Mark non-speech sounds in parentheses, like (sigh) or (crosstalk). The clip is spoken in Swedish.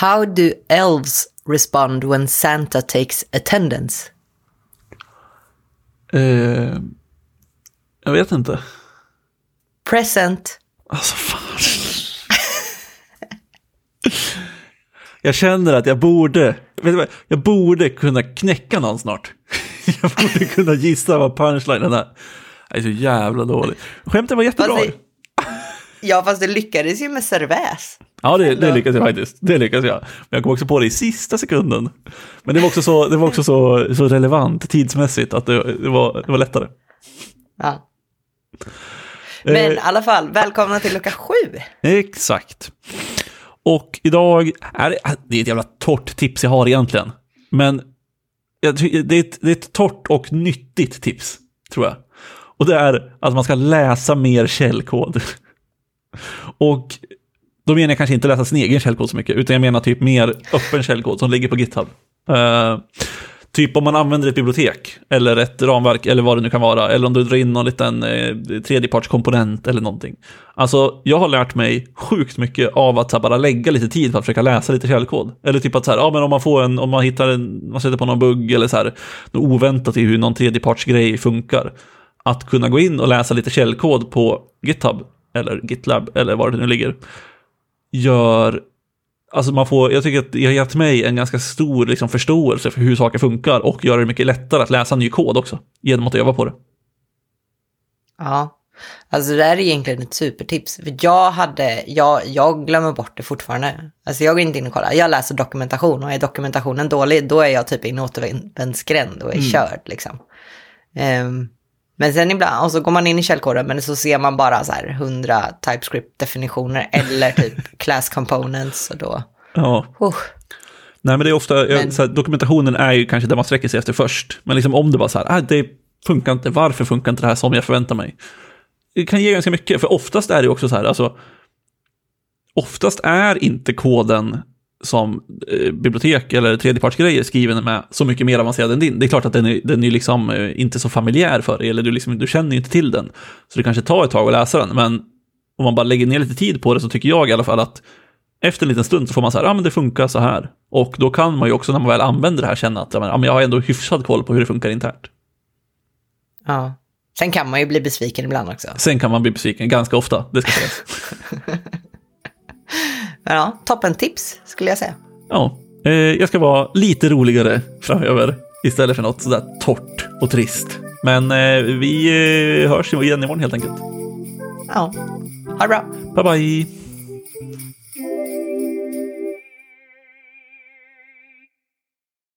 How do elves respond when Santa takes attendance? Eh, jag vet inte. Present. Alltså fan. Jag känner att jag borde, vet du vad, jag borde kunna knäcka någon snart. (laughs) Jag borde kunna gissa vad punchlinen är. Jag är så jävla dålig. Skämtet var jättebra. Det- Ja, fast det lyckades ju med Cervaz. Ja, det, det lyckas jag faktiskt. Det lyckas jag. Men jag kom också på det i sista sekunden. Men det var också så, det var också så, så relevant tidsmässigt att det, det, var, det var lättare. Ja. Men Eh. i alla fall, välkomna till lucka sju. Exakt. Och idag, är det, det är ett jävla torrt tips jag har egentligen. Men det är, ett, det är ett torrt och nyttigt tips, tror jag. Och det är att man ska läsa mer källkod. Och då menar jag kanske inte läsa sin egen källkod så mycket, utan jag menar typ mer öppen källkod som ligger på GitHub. Uh, typ om man använder ett bibliotek, eller ett ramverk, eller vad det nu kan vara, eller om du drar in någon liten eh, tredjepartskomponent eller någonting. Alltså, jag har lärt mig sjukt mycket av att här, bara lägga lite tid för att försöka läsa lite källkod. Eller typ att så här, ja men om man får en, om man hittar en, man sätter på någon bugg eller så här, något oväntat i hur någon tredjepartsgrej funkar. Att kunna gå in och läsa lite källkod på GitHub, eller GitLab, eller var det nu ligger, gör Alltså man får, jag tycker att det har gett mig en ganska stor liksom, förståelse för hur saker funkar och gör det mycket lättare att läsa ny kod också, genom att öva på det. Ja, alltså det där är egentligen ett supertips. För jag hade, jag, jag glömmer bort det fortfarande. Alltså jag går inte in och kollar, jag läser dokumentation och är dokumentationen dålig, då är jag typ i en återvändsgränd och är körd liksom. Ehm, men sen ibland, och så går man in i källkoden, men så ser man bara så här 100 TypeScript-definitioner (laughs) eller typ class components och då, Ja. uh, Nej men det är ofta, Men- här, dokumentationen är ju kanske det man sträcker sig efter först. Men liksom om det bara så här, ah, det funkar inte, varför funkar inte det här som jag förväntar mig? Det kan ge ganska mycket, för oftast är det också så här, alltså, oftast är inte koden som eh, bibliotek eller tredjepartsgrejer skriven med så mycket mer avancerad än din. Det är klart att den är, den är liksom eh, inte så familjär för dig, eller du, liksom, du känner ju inte till den. Så det kanske tar ett tag att läsa den, men om man bara lägger ner lite tid på det så tycker jag i alla fall att efter en liten stund så får man så här, ja men det funkar så här. Och då kan man ju också när man väl använder det här känna att ja, men jag har ändå hyfsad koll på hur det funkar internt. ja. Sen kan man ju bli besviken ibland också. Sen kan man bli besviken ganska ofta, det ska sägas. (laughs) Men ja, toppentips skulle jag säga. Ja, eh, jag ska vara lite roligare framöver istället för något sådär torrt och trist. Men eh, vi eh, hörs igen imorgon helt enkelt. Ja, ha det bra. Bye bye.